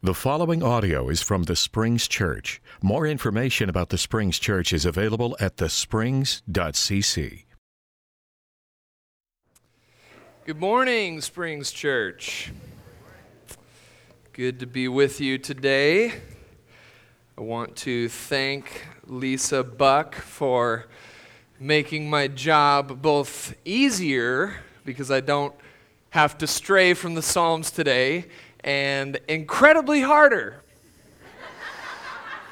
The following audio is from the Springs Church. More information about the Springs Church is available at thesprings.cc. Good morning, Springs Church. Good to be with you today. I want to thank Lisa Buck for making my job both easier because I don't have to stray from the Psalms today and incredibly harder.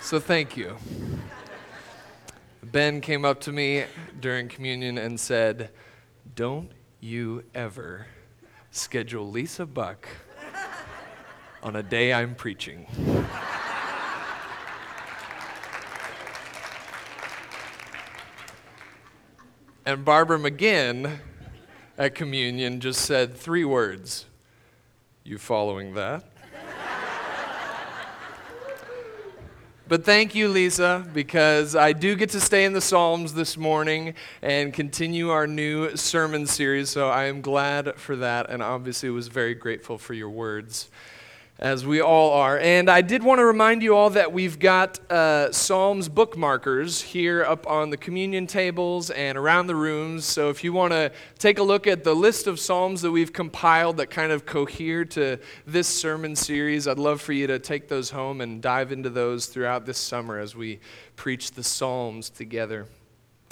so thank you. Ben came up to me during communion and said, Don't you ever schedule Lisa Buck on a day I'm preaching. and Barbara McGinn at communion just said three words You following that? But thank you, Lisa, because I do get to stay in the Psalms this morning and continue our new sermon series. So I am glad for that, and obviously was very grateful for your words as we all are. And I did want to remind you all that we've got uh, Psalms bookmarkers here up on the communion tables and around the rooms. So if you want to take a look at the list of Psalms that we've compiled that kind of cohere to this sermon series, I'd love for you to take those home and dive into those throughout this summer as we preach the Psalms together.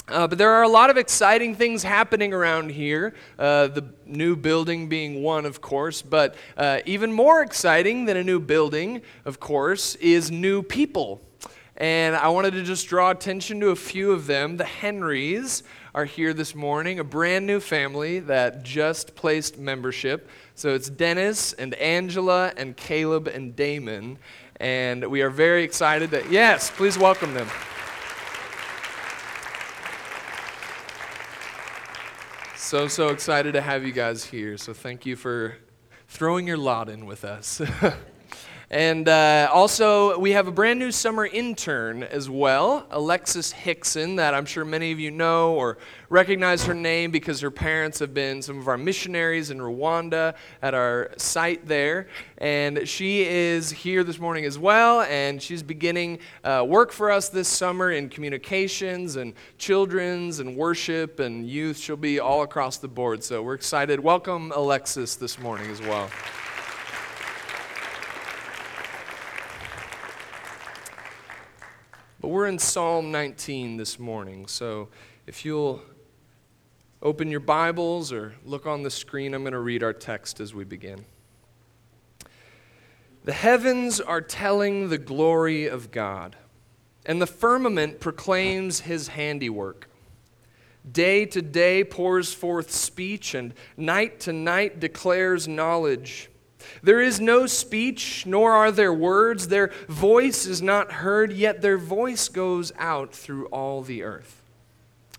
Uh, but there are a lot of exciting things happening around here, uh, the new building being one, of course. But uh, even more exciting than a new building, of course, is new people. And I wanted to just draw attention to a few of them. The Henrys are here this morning, a brand new family that just placed membership. So it's Dennis and Angela and Caleb and Damon. And we are very excited that, yes, please welcome them. So, so excited to have you guys here. So, thank you for throwing your lot in with us. and uh, also, we have a brand new summer intern as well, Alexis Hickson, that I'm sure many of you know or recognize her name because her parents have been some of our missionaries in Rwanda at our site there. And she is here this morning as well, and she's beginning uh, work for us this summer in communications and children's and worship and youth. She'll be all across the board. So we're excited. Welcome, Alexis, this morning as well. But we're in Psalm 19 this morning, so if you'll open your Bibles or look on the screen, I'm going to read our text as we begin. The heavens are telling the glory of God, and the firmament proclaims his handiwork. Day to day pours forth speech, and night to night declares knowledge. There is no speech, nor are there words. Their voice is not heard, yet their voice goes out through all the earth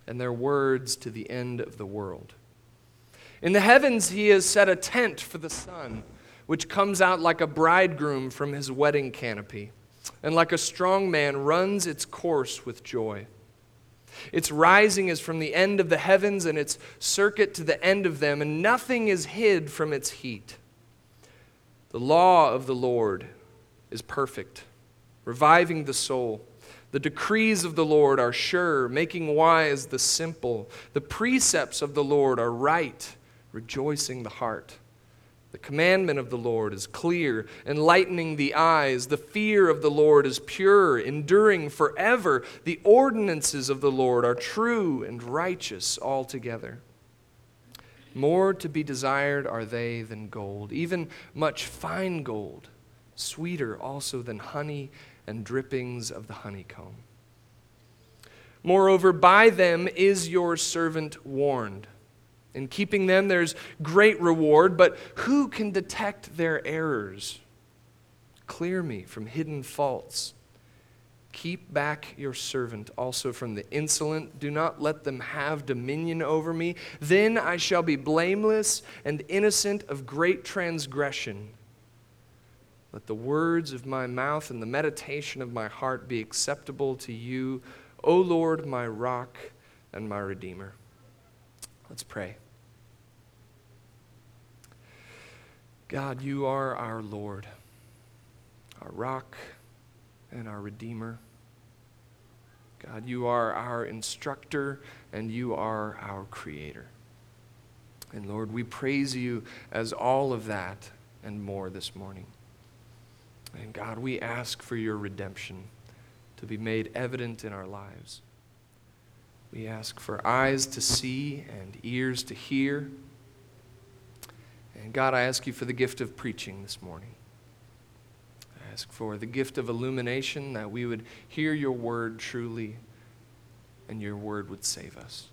and their words to the end of the world. In the heavens, he has set a tent for the sun, which comes out like a bridegroom from his wedding canopy, and like a strong man runs its course with joy. Its rising is from the end of the heavens, and its circuit to the end of them, and nothing is hid from its heat. The law of the Lord is perfect, reviving the soul. The decrees of the Lord are sure, making wise the simple. The precepts of the Lord are right, rejoicing the heart. The commandment of the Lord is clear, enlightening the eyes. The fear of the Lord is pure, enduring forever. The ordinances of the Lord are true and righteous altogether. More to be desired are they than gold, even much fine gold, sweeter also than honey and drippings of the honeycomb. Moreover, by them is your servant warned. In keeping them, there's great reward, but who can detect their errors? Clear me from hidden faults. Keep back your servant also from the insolent. Do not let them have dominion over me. Then I shall be blameless and innocent of great transgression. Let the words of my mouth and the meditation of my heart be acceptable to you, O Lord, my rock and my redeemer. Let's pray. God, you are our Lord. Our rock and our Redeemer. God, you are our instructor and you are our creator. And Lord, we praise you as all of that and more this morning. And God, we ask for your redemption to be made evident in our lives. We ask for eyes to see and ears to hear. And God, I ask you for the gift of preaching this morning. Ask for the gift of illumination that we would hear your word truly and your word would save us.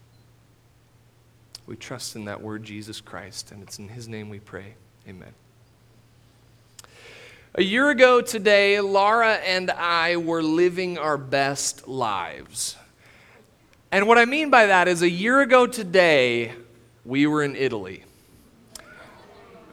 We trust in that word, Jesus Christ, and it's in his name we pray. Amen. A year ago today, Laura and I were living our best lives. And what I mean by that is a year ago today, we were in Italy.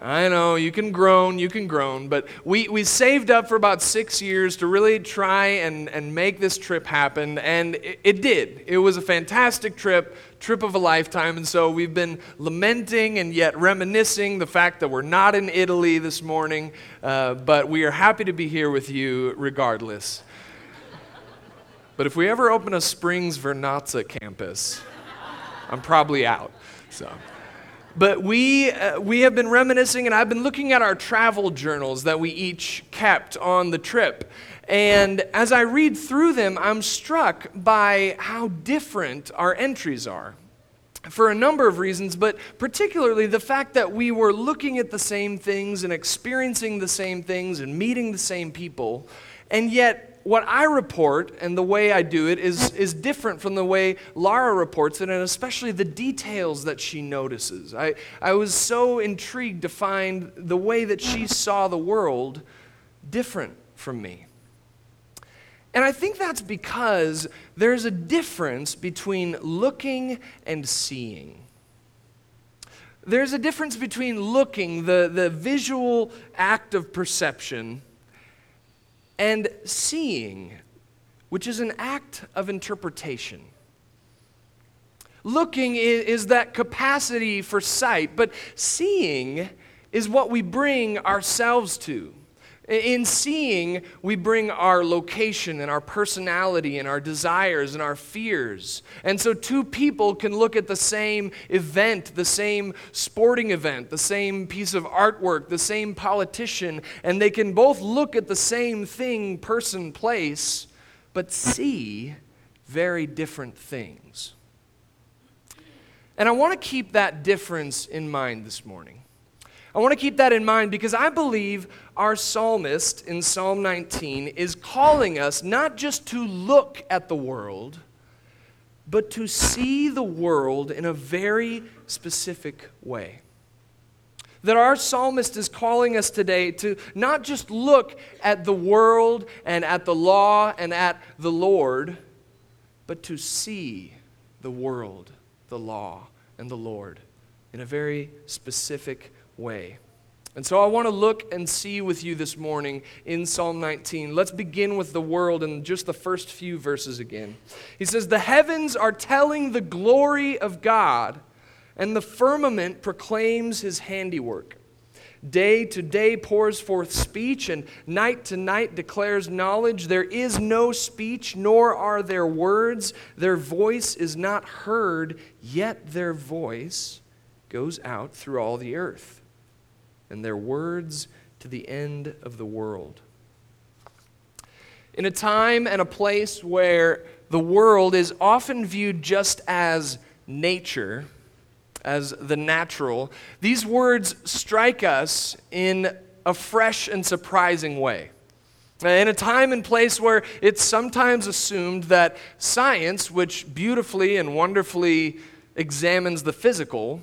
I know, you can groan, you can groan, but we, we saved up for about six years to really try and, and make this trip happen, and it, it did. It was a fantastic trip, trip of a lifetime, and so we've been lamenting and yet reminiscing the fact that we're not in Italy this morning, uh, but we are happy to be here with you regardless. But if we ever open a Springs Vernazza campus, I'm probably out. So. But we, uh, we have been reminiscing, and I've been looking at our travel journals that we each kept on the trip. And as I read through them, I'm struck by how different our entries are for a number of reasons, but particularly the fact that we were looking at the same things and experiencing the same things and meeting the same people, and yet what I report and the way I do it is, is different from the way Lara reports it, and especially the details that she notices. I, I was so intrigued to find the way that she saw the world different from me. And I think that's because there's a difference between looking and seeing. There's a difference between looking, the, the visual act of perception, and seeing, which is an act of interpretation. Looking is that capacity for sight, but seeing is what we bring ourselves to. In seeing, we bring our location and our personality and our desires and our fears. And so, two people can look at the same event, the same sporting event, the same piece of artwork, the same politician, and they can both look at the same thing, person, place, but see very different things. And I want to keep that difference in mind this morning. I want to keep that in mind because I believe our psalmist in Psalm 19 is calling us not just to look at the world, but to see the world in a very specific way. That our psalmist is calling us today to not just look at the world and at the law and at the Lord, but to see the world, the law, and the Lord in a very specific way. And so I want to look and see with you this morning in Psalm 19. Let's begin with the world in just the first few verses again. He says, The heavens are telling the glory of God, and the firmament proclaims his handiwork. Day to day pours forth speech, and night to night declares knowledge. There is no speech, nor are there words. Their voice is not heard, yet their voice goes out through all the earth and their words to the end of the world. In a time and a place where the world is often viewed just as nature, as the natural, these words strike us in a fresh and surprising way. Uh, in a time and place where it's sometimes assumed that science, which beautifully and wonderfully examines the physical,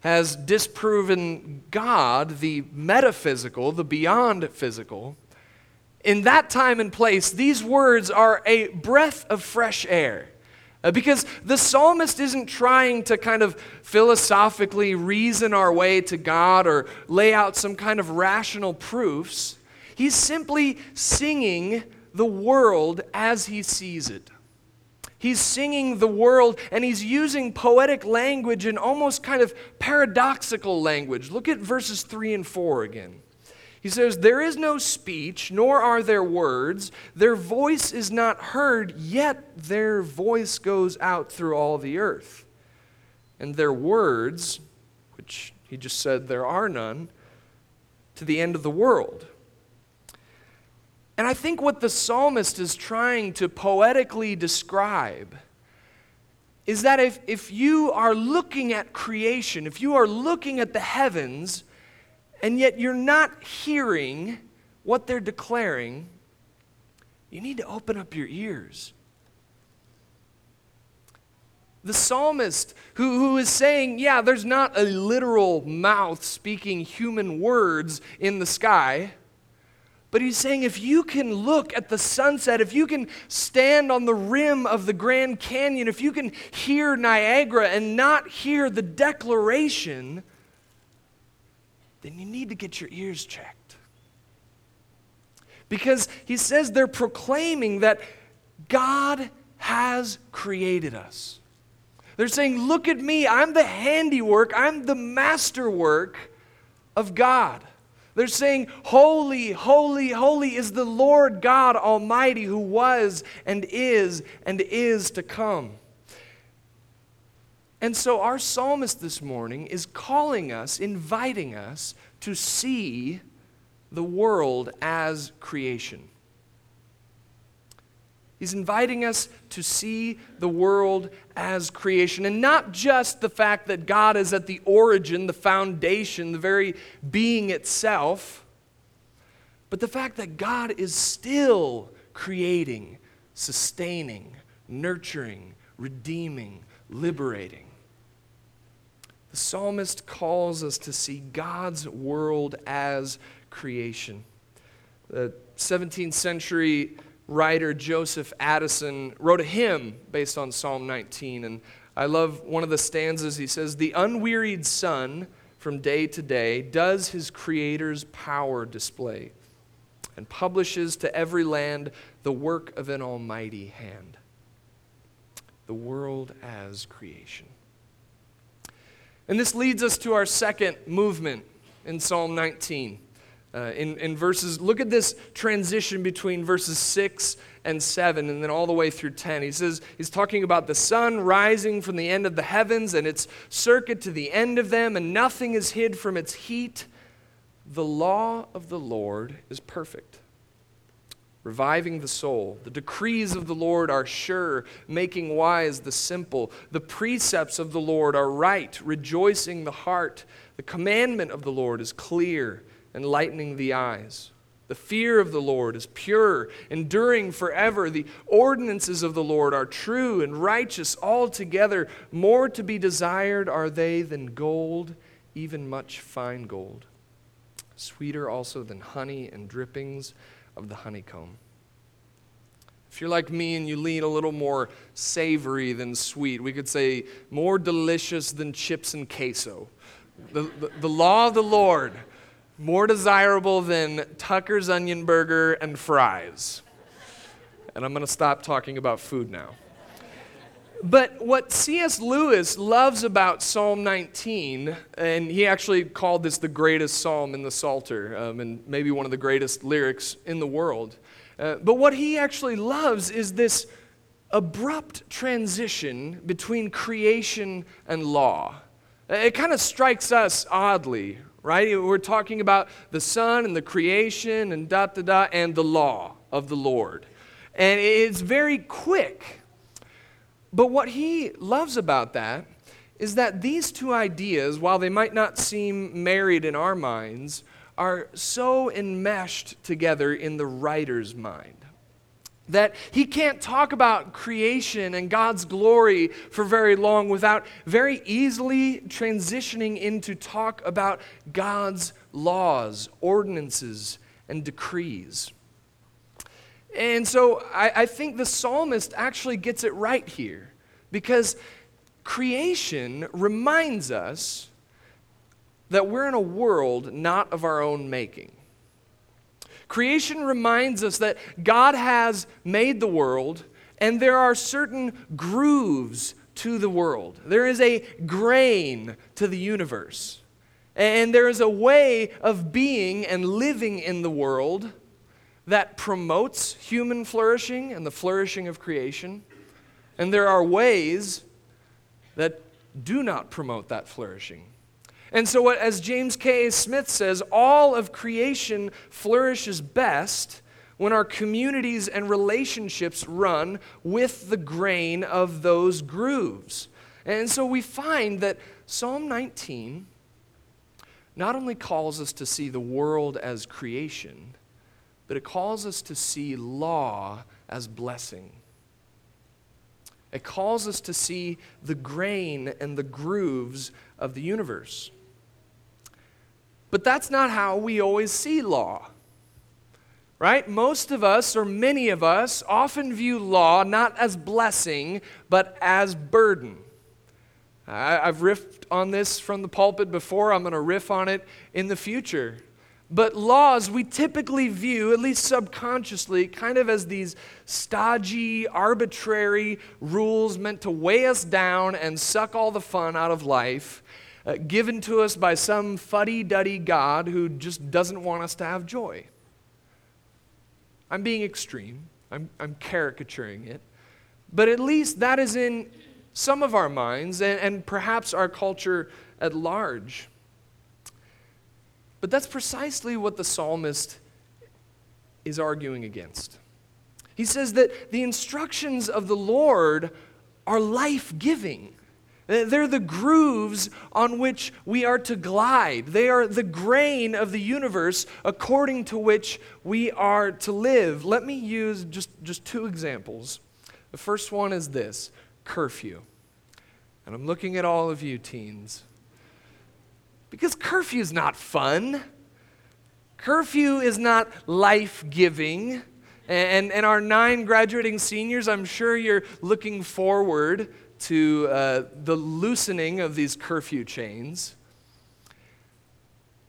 has disproven God, the metaphysical, the beyond physical, in that time and place, these words are a breath of fresh air. Uh, because the psalmist isn't trying to kind of philosophically reason our way to God or lay out some kind of rational proofs. He's simply singing the world as he sees it. He's singing the world and he's using poetic language and almost kind of paradoxical language. Look at verses 3 and 4 again. He says, There is no speech, nor are there words. Their voice is not heard, yet their voice goes out through all the earth. And their words, which he just said there are none, to the end of the world. And I think what the psalmist is trying to poetically describe is that if, if you are looking at creation, if you are looking at the heavens, and yet you're not hearing what they're declaring, you need to open up your ears. The psalmist, who, who is saying, Yeah, there's not a literal mouth speaking human words in the sky, but he's saying if you can look at the sunset, if you can stand on the rim of the Grand Canyon, if you can hear Niagara and not hear the declaration, then you need to get your ears checked. Because he says they're proclaiming that God has created us. They're saying, Look at me, I'm the handiwork, I'm the masterwork of God. They're saying, Holy, holy, holy is the Lord God Almighty who was and is and is to come. And so our psalmist this morning is calling us, inviting us to see the world as creation. He's inviting us to see the world as creation. And not just the fact that God is at the origin, the foundation, the very being itself, but the fact that God is still creating, sustaining, nurturing, redeeming, liberating. The psalmist calls us to see God's world as creation. The 17th century writer Joseph Addison wrote a hymn based on Psalm 19. And I love one of the stanzas. He says, The unwearied sun from day to day does his Creator's power display and publishes to every land the work of an almighty hand. The world as creation. And this leads us to our second movement in Psalm 19. Uh, in, in verses, look at this transition between verses 6 and 7 and then all the way through 10. He says, he's talking about the sun rising from the end of the heavens and its circuit to the end of them, and nothing is hid from its heat. The law of the Lord is perfect reviving the soul. The decrees of the Lord are sure, making wise the simple. The precepts of the Lord are right, rejoicing the heart. The commandment of the Lord is clear, enlightening the eyes. The fear of the Lord is pure, enduring forever. The ordinances of the Lord are true and righteous altogether. More to be desired are they than gold, even much fine gold. Sweeter also than honey and drippings of the honeycomb. If you're like me and you lean a little more savory than sweet, we could say more delicious than chips and queso. The, the, the law of the Lord, more desirable than Tucker's onion burger and fries. And I'm going to stop talking about food now. But what C.S. Lewis loves about Psalm 19, and he actually called this the greatest psalm in the Psalter, um, and maybe one of the greatest lyrics in the world. Uh, but what he actually loves is this abrupt transition between creation and law. Uh, it kind of strikes us oddly, right? We're talking about the sun and the creation and da da da and the law of the Lord. And it's very quick but what he loves about that is that these two ideas, while they might not seem married in our minds, are so enmeshed together in the writer's mind that he can't talk about creation and God's glory for very long without very easily transitioning into talk about God's laws, ordinances, and decrees. And so I, I think the psalmist actually gets it right here because creation reminds us that we're in a world not of our own making. Creation reminds us that God has made the world and there are certain grooves to the world. There is a grain to the universe. And there is a way of being and living in the world that promotes human flourishing and the flourishing of creation. And there are ways that do not promote that flourishing. And so, what, as James K. Smith says, all of creation flourishes best when our communities and relationships run with the grain of those grooves. And so we find that Psalm 19 not only calls us to see the world as creation, but it calls us to see law as blessing. It calls us to see the grain and the grooves of the universe. But that's not how we always see law. Right? Most of us, or many of us, often view law not as blessing, but as burden. I, have riffed on this from the pulpit before. I'm going to riff on it in the future. But laws we typically view, at least subconsciously, kind of as these stodgy, arbitrary rules meant to weigh us down and suck all the fun out of life, uh, given to us by some fuddy duddy God who just doesn't want us to have joy. I'm being extreme, I'm, I'm caricaturing it. But at least that is in some of our minds and, and perhaps our culture at large. But that's precisely what the psalmist is arguing against. He says that the instructions of the Lord are life giving. Uh, they're the grooves on which we are to glide. They are the grain of the universe according to which we are to live. Let me use just, just two examples. The first one is this curfew. And I'm looking at all of you teens. Because curfew is not fun. Curfew is not life giving. And, and our nine graduating seniors, I'm sure you're looking forward to uh, the loosening of these curfew chains.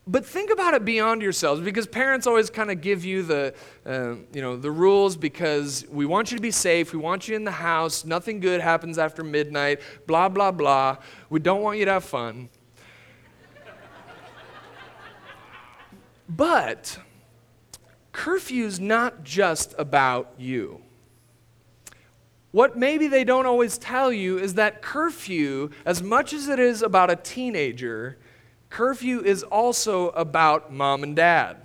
But think about it beyond yourselves because parents always kind of give you the, uh, you know, the rules because we want you to be safe, we want you in the house, nothing good happens after midnight, blah, blah, blah. We don't want you to have fun. but curfew's not just about you. What maybe they don't always tell you is that curfew, as much as it is about a teenager, curfew is also about mom and dad,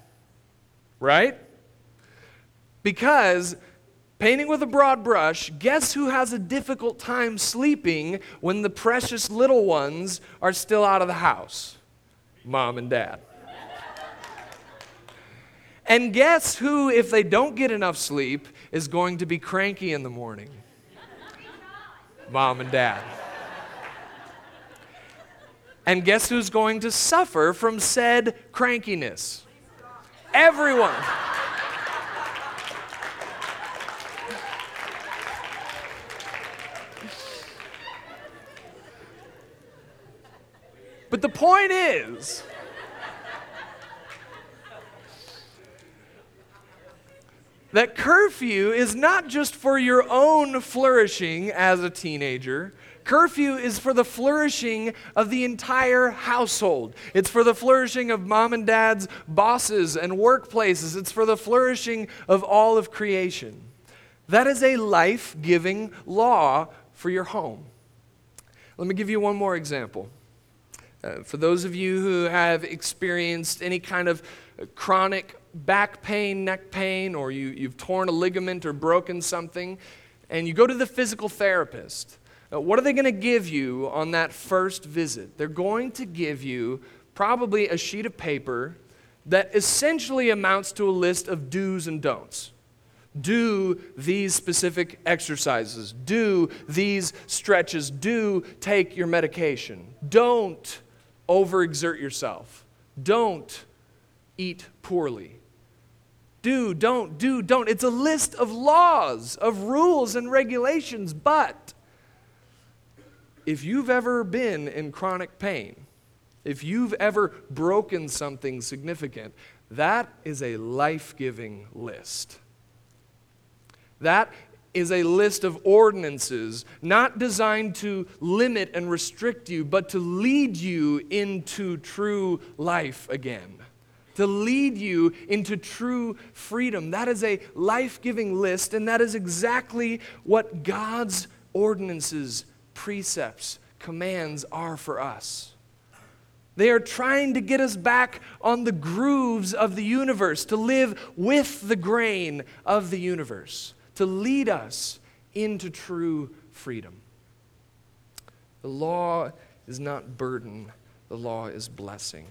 right? Because, painting with a broad brush, guess who has a difficult time sleeping when the precious little ones are still out of the house? Mom and dad. And guess who, if they don't get enough sleep, is going to be cranky in the morning? Mom and dad. And guess who's going to suffer from said crankiness? Everyone. But the point is, that curfew is not just for your own flourishing as a teenager, Curfew is for the flourishing of the entire household. It's for the flourishing of mom and dad's bosses and workplaces. It's for the flourishing of all of creation. That is a life giving law for your home. Let me give you one more example. Uh, for those of you who have experienced any kind of chronic back pain, neck pain, or you, you've torn a ligament or broken something, and you go to the physical therapist, uh, what are they going to give you on that first visit? They're going to give you probably a sheet of paper that essentially amounts to a list of do's and don'ts. Do these specific exercises. Do these stretches. Do take your medication. Don't overexert yourself. Don't eat poorly. Do, don't, do, don't. It's a list of laws, of rules and regulations, but if you've ever been in chronic pain, if you've ever broken something significant, that is a life giving list. That is a list of ordinances not designed to limit and restrict you, but to lead you into true life again to lead you into true freedom. That is a life giving list, and that is exactly what God's ordinances, precepts, commands are for us. They are trying to get us back on the grooves of the universe, to live with the grain of the universe, to lead us into true freedom. The law is not burden, the law is blessing.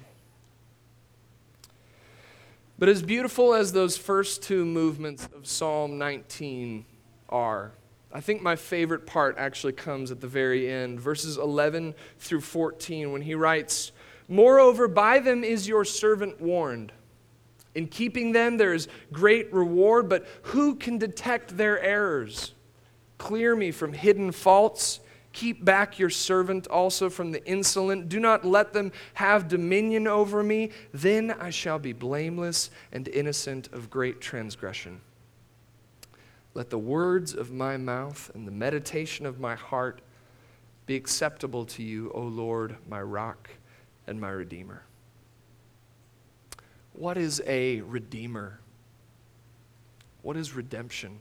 But as beautiful as those first two movements of Psalm 19 are, I think my favorite part actually comes at the very end, verses 11 through 14, when he writes, Moreover, by them is your servant warned. In keeping them, there is great reward, but who can detect their errors? Clear me from hidden faults Keep back your servant also from the insolent. Do not let them have dominion over me. Then I shall be blameless and innocent of great transgression. Let the words of my mouth and the meditation of my heart be acceptable to you, O Lord, my rock and my redeemer. What is a redeemer? What is redemption?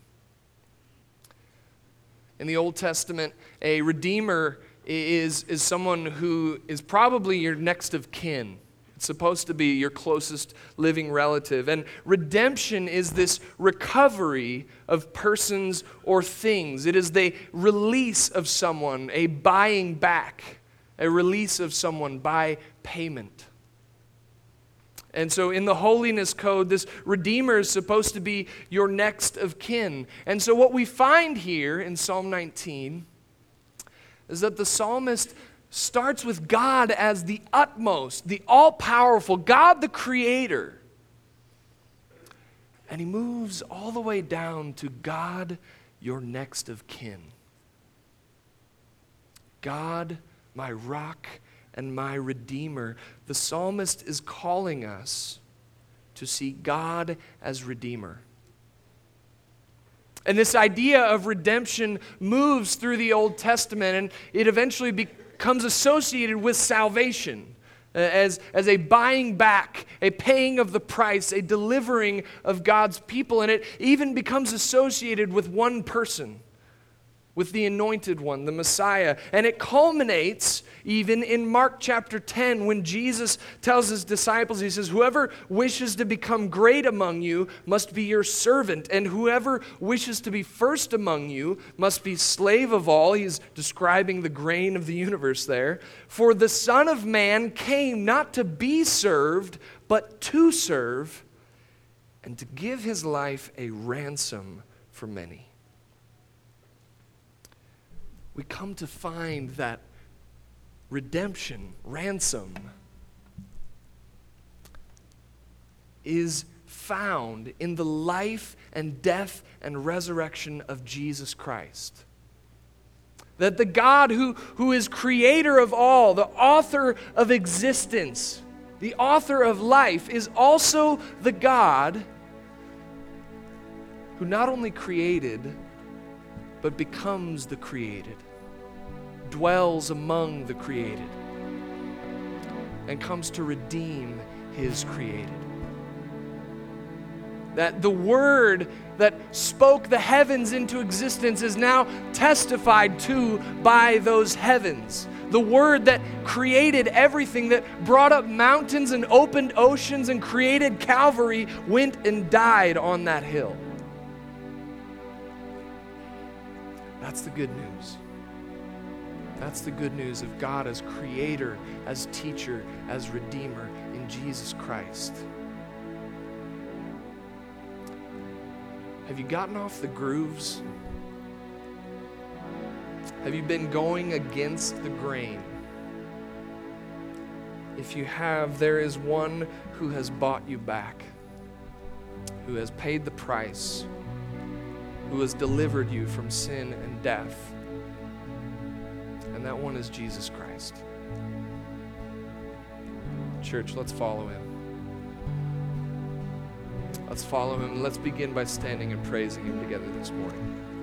In the Old Testament, a redeemer is, is someone who is probably your next of kin. It's supposed to be your closest living relative. And redemption is this recovery of persons or things. It is the release of someone, a buying back, a release of someone by payment. And so, in the holiness code, this Redeemer is supposed to be your next of kin. And so, what we find here in Psalm 19 is that the psalmist starts with God as the utmost, the all powerful, God the Creator. And he moves all the way down to God, your next of kin. God, my rock and my Redeemer. The psalmist is calling us to see God as Redeemer. And this idea of redemption moves through the Old Testament and it eventually becomes associated with salvation uh, as, as a buying back, a paying of the price, a delivering of God's people. And it even becomes associated with one person with the anointed one, the Messiah. And it culminates even in Mark chapter 10 when Jesus tells his disciples, He says, Whoever wishes to become great among you must be your servant, and whoever wishes to be first among you must be slave of all. He's describing the grain of the universe there. For the Son of Man came not to be served, but to serve, and to give his life a ransom for many we come to find that redemption, ransom, is found in the life and death and resurrection of Jesus Christ. That the God who, who is creator of all, the author of existence, the author of life, is also the God who not only created, but becomes the created, dwells among the created, and comes to redeem his created. That the word that spoke the heavens into existence is now testified to by those heavens. The word that created everything, that brought up mountains and opened oceans and created Calvary, went and died on that hill. That's the good news. That's the good news of God as creator, as teacher, as redeemer in Jesus Christ. Have you gotten off the grooves? Have you been going against the grain? If you have, there is one who has bought you back, who has paid the price who has delivered you from sin and death. One is Jesus Christ. Church, let's follow him. Let's follow him. Let's begin by standing and praising him together this morning.